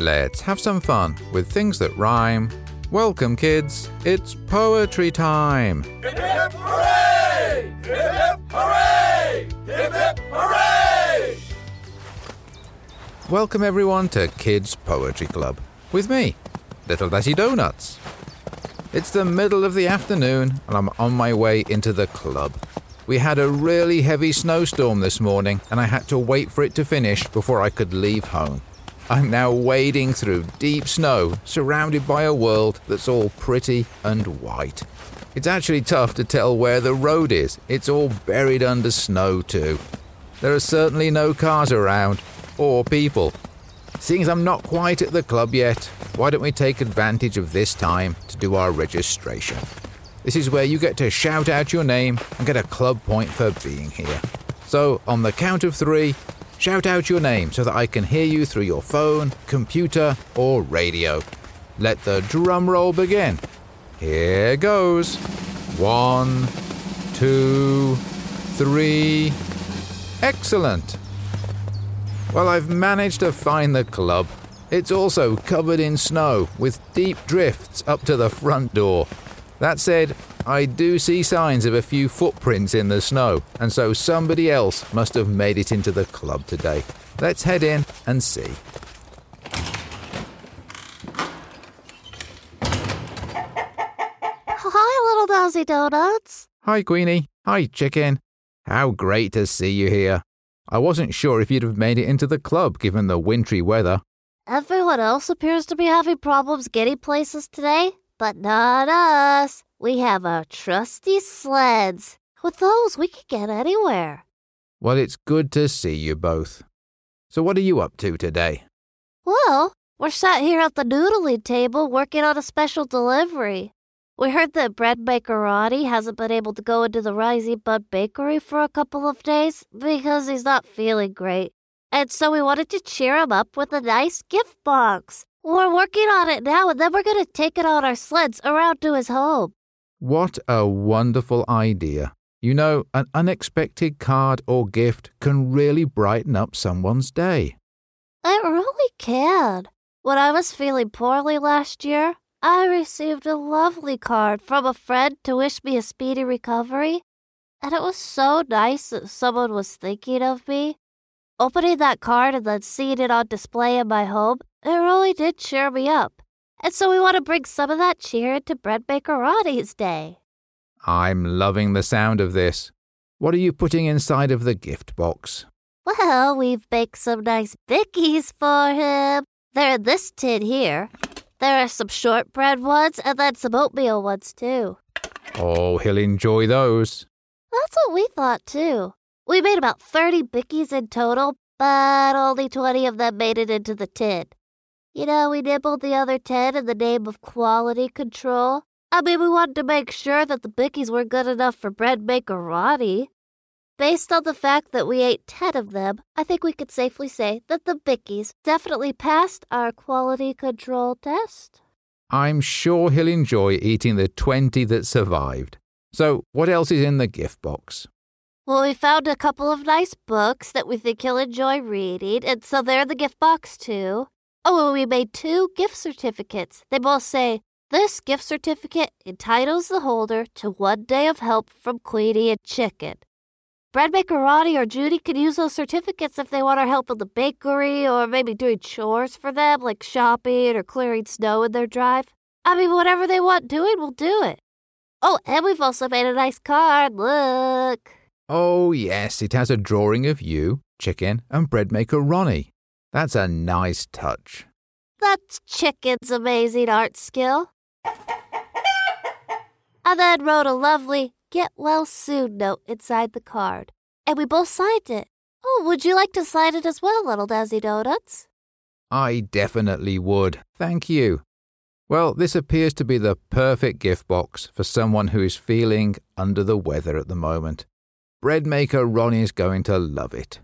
Let's have some fun with things that rhyme. Welcome, kids. It's poetry time. Hip hip hooray! Hip hip hooray! Hip hip hooray! Welcome, everyone, to Kids Poetry Club with me, Little Dazzy Donuts. It's the middle of the afternoon, and I'm on my way into the club. We had a really heavy snowstorm this morning, and I had to wait for it to finish before I could leave home. I'm now wading through deep snow, surrounded by a world that's all pretty and white. It's actually tough to tell where the road is, it's all buried under snow, too. There are certainly no cars around, or people. Seeing as I'm not quite at the club yet, why don't we take advantage of this time to do our registration? This is where you get to shout out your name and get a club point for being here. So, on the count of three, Shout out your name so that I can hear you through your phone, computer, or radio. Let the drum roll begin. Here goes. One, two, three. Excellent. Well, I've managed to find the club. It's also covered in snow with deep drifts up to the front door. That said, I do see signs of a few footprints in the snow, and so somebody else must have made it into the club today. Let's head in and see. Hi, little Dazzy Donuts. Hi, Queenie. Hi, Chicken. How great to see you here. I wasn't sure if you'd have made it into the club given the wintry weather. Everyone else appears to be having problems getting places today, but not us. We have our trusty sleds. With those, we could get anywhere. Well, it's good to see you both. So, what are you up to today? Well, we're sat here at the noodling table working on a special delivery. We heard that Bread Maker Ronnie hasn't been able to go into the Rising Bud Bakery for a couple of days because he's not feeling great. And so we wanted to cheer him up with a nice gift box. We're working on it now, and then we're going to take it on our sleds around to his home. What a wonderful idea. You know, an unexpected card or gift can really brighten up someone's day. It really can. When I was feeling poorly last year, I received a lovely card from a friend to wish me a speedy recovery, and it was so nice that someone was thinking of me. Opening that card and then seeing it on display in my home, it really did cheer me up. And so we want to bring some of that cheer into Bread Baker Ronnie's day. I'm loving the sound of this. What are you putting inside of the gift box? Well, we've baked some nice bickies for him. They're in this tin here. There are some shortbread ones and then some oatmeal ones too. Oh, he'll enjoy those. That's what we thought too. We made about 30 bickies in total, but only 20 of them made it into the tin. You know, we nibbled the other 10 in the name of quality control. I mean, we wanted to make sure that the bickies were good enough for bread maker Ronnie. Based on the fact that we ate 10 of them, I think we could safely say that the bickies definitely passed our quality control test. I'm sure he'll enjoy eating the 20 that survived. So, what else is in the gift box? Well, we found a couple of nice books that we think he'll enjoy reading, and so they're in the gift box too. Oh, we made two gift certificates. They both say, This gift certificate entitles the holder to one day of help from Queenie and Chicken. Breadmaker Ronnie or Judy could use those certificates if they want our help in the bakery or maybe doing chores for them, like shopping or clearing snow in their drive. I mean, whatever they want doing, we'll do it. Oh, and we've also made a nice card. Look. Oh, yes, it has a drawing of you, Chicken, and Breadmaker Ronnie. That's a nice touch. That's Chicken's amazing art skill. I then wrote a lovely get well soon note inside the card, and we both signed it. Oh, would you like to sign it as well, little Dazzy Donuts? I definitely would. Thank you. Well, this appears to be the perfect gift box for someone who is feeling under the weather at the moment. Bread maker Ronnie's going to love it.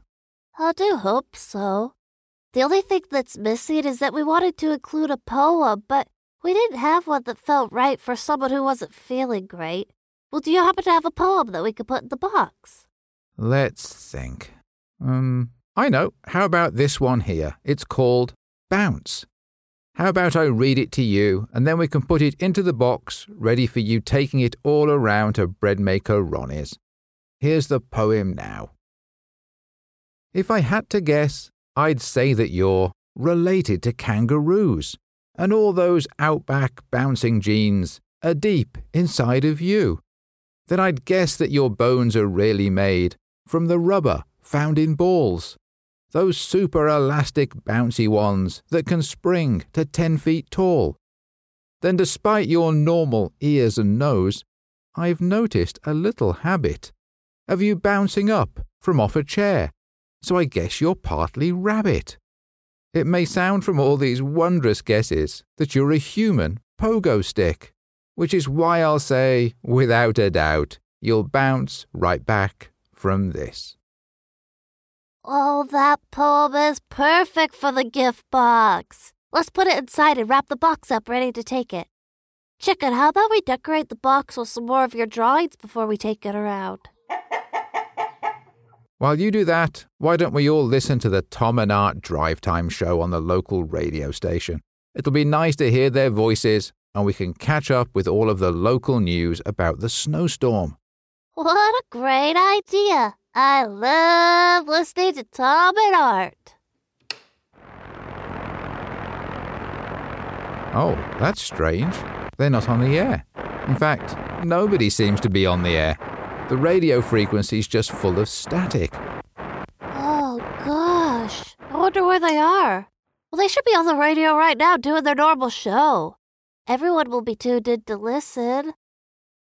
I do hope so. The only thing that's missing is that we wanted to include a poem, but we didn't have one that felt right for someone who wasn't feeling great. Well, do you happen to have a poem that we could put in the box? Let's think. Um, I know. How about this one here? It's called Bounce. How about I read it to you, and then we can put it into the box, ready for you taking it all around to breadmaker Ronnie's. Here's the poem now. If I had to guess, I'd say that you're related to kangaroos, and all those outback bouncing genes are deep inside of you. Then I'd guess that your bones are really made from the rubber found in balls, those super elastic bouncy ones that can spring to 10 feet tall. Then, despite your normal ears and nose, I've noticed a little habit of you bouncing up from off a chair, so I guess you're partly rabbit. It may sound from all these wondrous guesses that you're a human pogo stick, which is why I'll say, without a doubt, you'll bounce right back from this. Oh, that poem is perfect for the gift box. Let's put it inside and wrap the box up ready to take it. Chicken, how about we decorate the box with some more of your drawings before we take it around? While you do that, why don't we all listen to the Tom and Art Drive Time show on the local radio station? It'll be nice to hear their voices, and we can catch up with all of the local news about the snowstorm. What a great idea! I love listening to Tom and Art. Oh, that's strange. They're not on the air. In fact, nobody seems to be on the air. The radio frequency's just full of static. Oh, gosh. I wonder where they are. Well, they should be on the radio right now doing their normal show. Everyone will be tuned in to listen.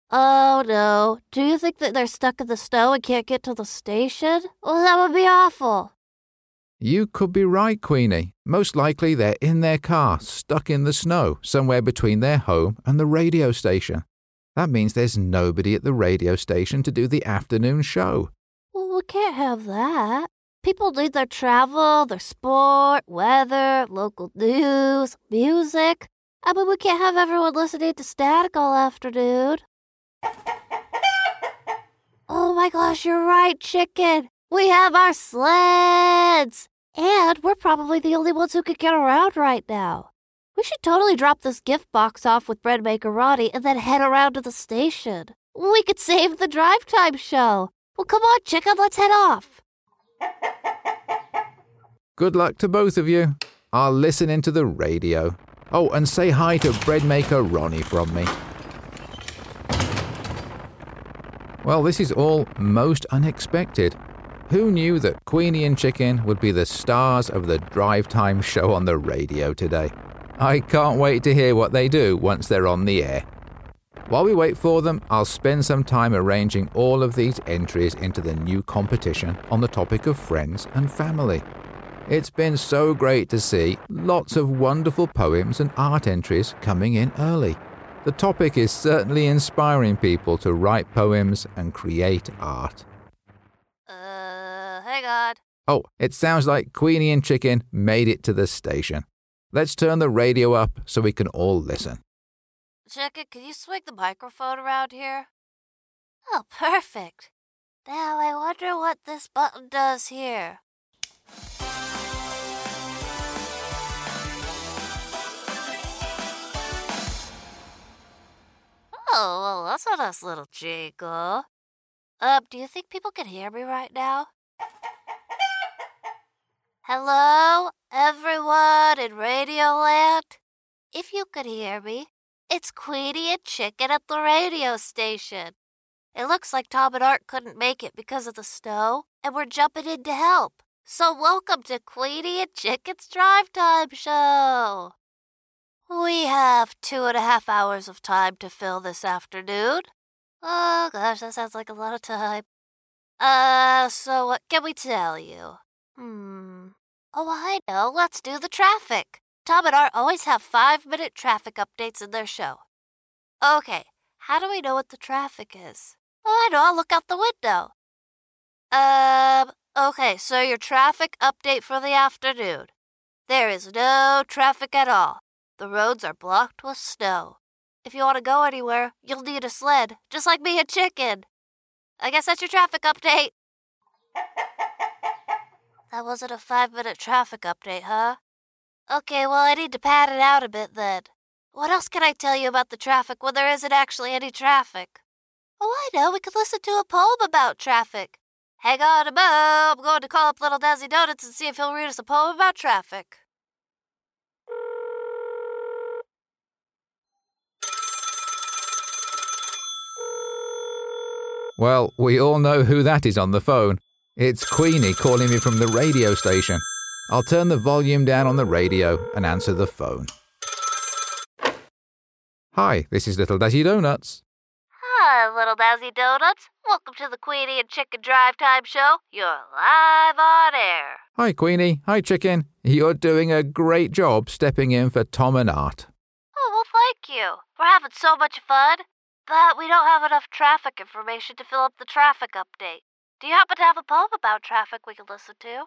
Oh, no. Do you think that they're stuck in the snow and can't get to the station? Well, that would be awful. You could be right, Queenie. Most likely they're in their car, stuck in the snow, somewhere between their home and the radio station. That means there's nobody at the radio station to do the afternoon show. Well, we can't have that. People need their travel, their sport, weather, local news, music. I mean, we can't have everyone listening to static all afternoon. Oh my gosh, you're right, chicken. We have our sleds. And we're probably the only ones who could get around right now. We should totally drop this gift box off with Breadmaker Ronnie and then head around to the station. We could save the drive time show. Well, come on, chicken, let's head off. Good luck to both of you. I'll listen into the radio. Oh, and say hi to breadmaker Ronnie from me. Well, this is all most unexpected. Who knew that Queenie and Chicken would be the stars of the drive time show on the radio today? I can't wait to hear what they do once they're on the air. While we wait for them, I'll spend some time arranging all of these entries into the new competition on the topic of friends and family. It's been so great to see lots of wonderful poems and art entries coming in early. The topic is certainly inspiring people to write poems and create art. Uh, hang on. Oh, it sounds like Queenie and Chicken made it to the station. Let's turn the radio up so we can all listen. Chicken, can you swing the microphone around here? Oh, perfect. Now I wonder what this button does here. Oh, well, that's a nice little jingle. Um, do you think people can hear me right now? Hello, everyone in Radioland? If you could hear me, it's Queenie and Chicken at the radio station. It looks like Tom and Art couldn't make it because of the snow, and we're jumping in to help. So welcome to Queenie and Chicken's Drive Time Show. We have two and a half hours of time to fill this afternoon. Oh gosh, that sounds like a lot of time. Uh, so what can we tell you? Hmm. Oh, I know. Let's do the traffic. Tom and Art always have five minute traffic updates in their show. Okay, how do we know what the traffic is? Oh, I know. I'll look out the window. Um, okay, so your traffic update for the afternoon. There is no traffic at all. The roads are blocked with snow. If you want to go anywhere, you'll need a sled, just like me and Chicken. I guess that's your traffic update. That wasn't a five minute traffic update, huh? Okay, well, I need to pad it out a bit then. What else can I tell you about the traffic when there isn't actually any traffic? Oh, I know. We could listen to a poem about traffic. Hang on a mo. I'm going to call up Little Dazzy Donuts and see if he'll read us a poem about traffic. Well, we all know who that is on the phone. It's Queenie calling me from the radio station. I'll turn the volume down on the radio and answer the phone. Hi, this is Little Dazzy Donuts. Hi, Little Dazzy Donuts. Welcome to the Queenie and Chicken Drive Time Show. You're live on air. Hi, Queenie. Hi, Chicken. You're doing a great job stepping in for Tom and Art. Oh, well, thank you. We're having so much fun. But we don't have enough traffic information to fill up the traffic update. Do you happen to have a poem about traffic we can listen to?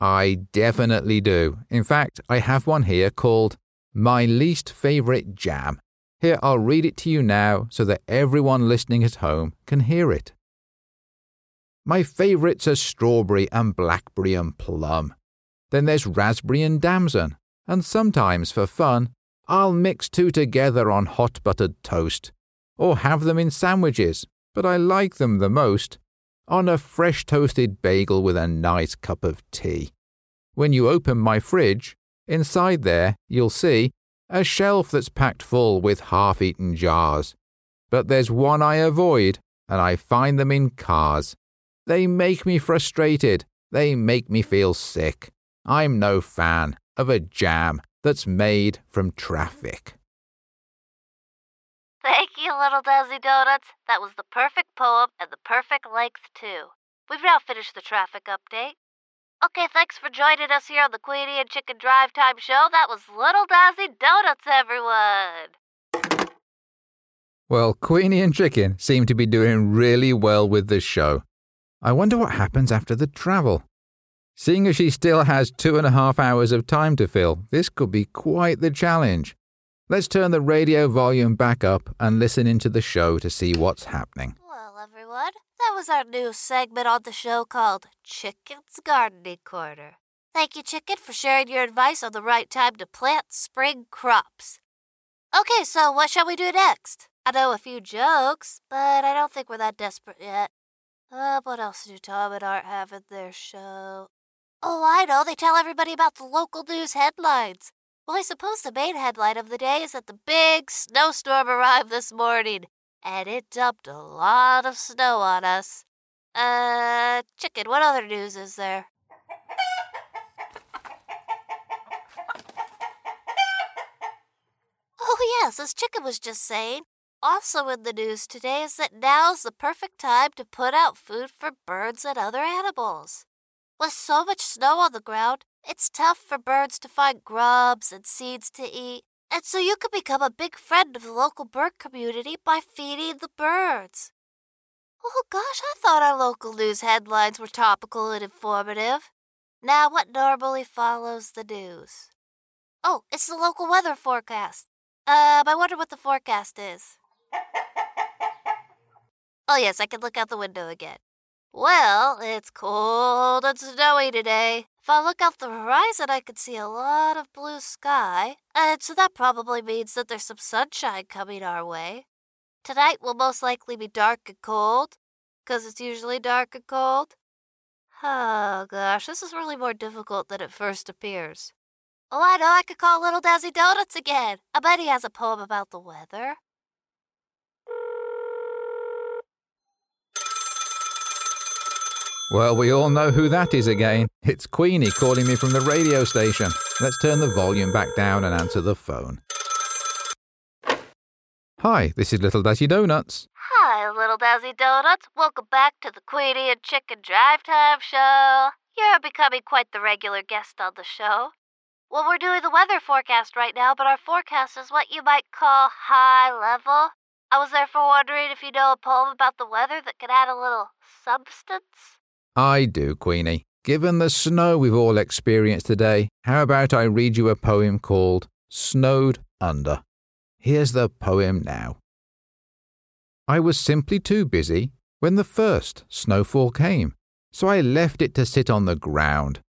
I definitely do. In fact, I have one here called My Least Favorite Jam. Here, I'll read it to you now so that everyone listening at home can hear it. My favourites are strawberry and blackberry and plum. Then there's raspberry and damson. And sometimes, for fun, I'll mix two together on hot buttered toast or have them in sandwiches, but I like them the most on a fresh toasted bagel with a nice cup of tea. When you open my fridge, inside there you'll see a shelf that's packed full with half eaten jars. But there's one I avoid, and I find them in cars. They make me frustrated. They make me feel sick. I'm no fan of a jam that's made from traffic. Thank you, Little Dazzy Donuts. That was the perfect poem and the perfect length, too. We've now finished the traffic update. Okay, thanks for joining us here on the Queenie and Chicken Drive Time Show. That was Little Dazzy Donuts, everyone. Well, Queenie and Chicken seem to be doing really well with this show. I wonder what happens after the travel. Seeing as she still has two and a half hours of time to fill, this could be quite the challenge. Let's turn the radio volume back up and listen into the show to see what's happening. Well, everyone, that was our new segment on the show called Chicken's Gardening Corner. Thank you, Chicken, for sharing your advice on the right time to plant spring crops. Okay, so what shall we do next? I know a few jokes, but I don't think we're that desperate yet. Uh, what else do Tom and Art have in their show? Oh, I know. They tell everybody about the local news headlines. Well, I suppose the main headline of the day is that the big snowstorm arrived this morning, and it dumped a lot of snow on us. Uh, chicken, what other news is there? Oh, yes, as Chicken was just saying, also in the news today is that now's the perfect time to put out food for birds and other animals. With so much snow on the ground, it's tough for birds to find grubs and seeds to eat, and so you can become a big friend of the local bird community by feeding the birds. Oh gosh, I thought our local news headlines were topical and informative. Now, what normally follows the news? Oh, it's the local weather forecast. Um, I wonder what the forecast is. Oh, yes, I can look out the window again. Well, it's cold and snowy today. If I look out the horizon, I can see a lot of blue sky, and so that probably means that there's some sunshine coming our way. Tonight will most likely be dark and cold, because it's usually dark and cold. Oh gosh, this is really more difficult than it first appears. Oh, I know, I could call Little Dazzy Donuts again. I bet he has a poem about the weather. Well, we all know who that is again. It's Queenie calling me from the radio station. Let's turn the volume back down and answer the phone. Hi, this is Little Dazzy Donuts. Hi, Little Dazzy Donuts. Welcome back to the Queenie and Chicken Drive Time Show. You're becoming quite the regular guest on the show. Well, we're doing the weather forecast right now, but our forecast is what you might call high level. I was therefore wondering if you know a poem about the weather that could add a little substance. I do, Queenie. Given the snow we've all experienced today, how about I read you a poem called Snowed Under? Here's the poem now. I was simply too busy when the first snowfall came, so I left it to sit on the ground.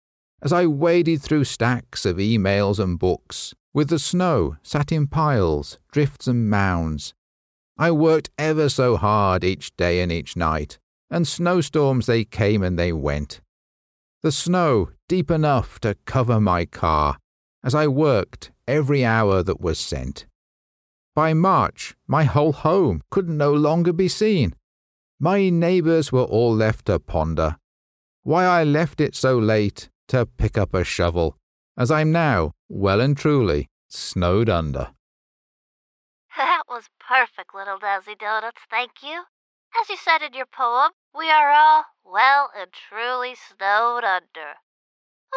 as I waded through stacks of emails and books, with the snow sat in piles, drifts and mounds. I worked ever so hard each day and each night, and snowstorms they came and they went. The snow deep enough to cover my car, as I worked every hour that was sent. By March, my whole home could no longer be seen. My neighbours were all left to ponder why I left it so late to pick up a shovel, as I'm now, well and truly, snowed under. That was perfect, little Dazzy Donuts, thank you. As you said in your poem, we are all well and truly snowed under.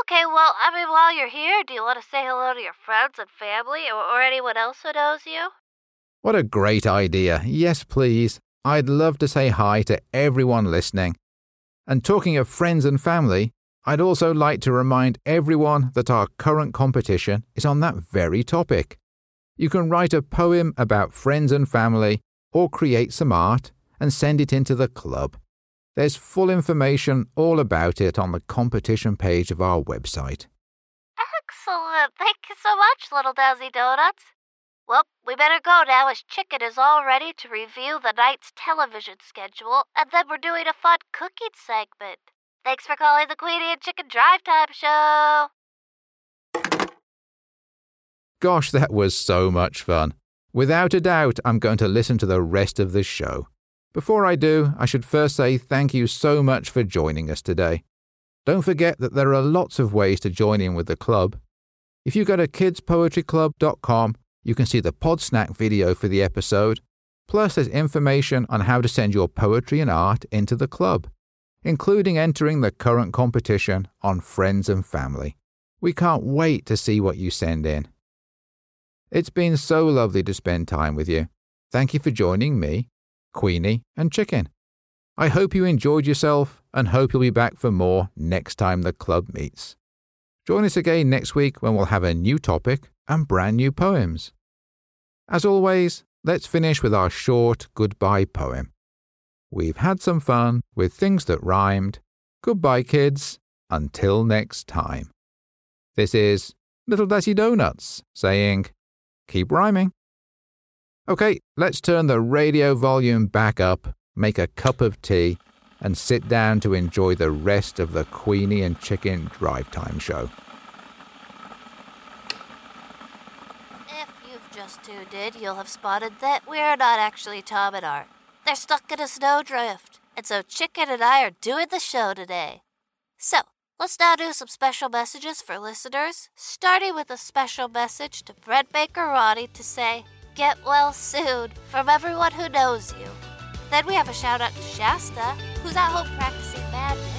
Okay, well, I mean, while you're here, do you want to say hello to your friends and family or, or anyone else who knows you? What a great idea. Yes, please. I'd love to say hi to everyone listening. And talking of friends and family, I'd also like to remind everyone that our current competition is on that very topic. You can write a poem about friends and family or create some art and send it into the club. There's full information all about it on the competition page of our website. Excellent. Thank you so much, little Dazzy Donuts. Well, we better go now as Chicken is all ready to review the night's television schedule, and then we're doing a fun cooking segment. Thanks for calling the Queenie and Chicken Drive Time Show. Gosh, that was so much fun. Without a doubt, I'm going to listen to the rest of the show. Before I do, I should first say thank you so much for joining us today. Don't forget that there are lots of ways to join in with the club. If you go to kidspoetryclub.com, you can see the Podsnack video for the episode, plus there's information on how to send your poetry and art into the club, including entering the current competition on friends and family. We can't wait to see what you send in. It's been so lovely to spend time with you. Thank you for joining me, Queenie, and Chicken. I hope you enjoyed yourself and hope you'll be back for more next time the club meets. Join us again next week when we'll have a new topic and brand new poems. As always, let's finish with our short goodbye poem. We've had some fun with things that rhymed. Goodbye, kids. Until next time. This is Little Dazzy Donuts saying, keep rhyming. Okay, let's turn the radio volume back up, make a cup of tea, and sit down to enjoy the rest of the Queenie and Chicken Drive Time show. If you've just tuned in, you'll have spotted that we're not actually Tom and Art. They're stuck in a snowdrift, and so Chicken and I are doing the show today. So, let's now do some special messages for listeners, starting with a special message to Bread Baker Ronnie to say, Get well soon from everyone who knows you. Then we have a shout out to Shasta, who's at home practicing magic.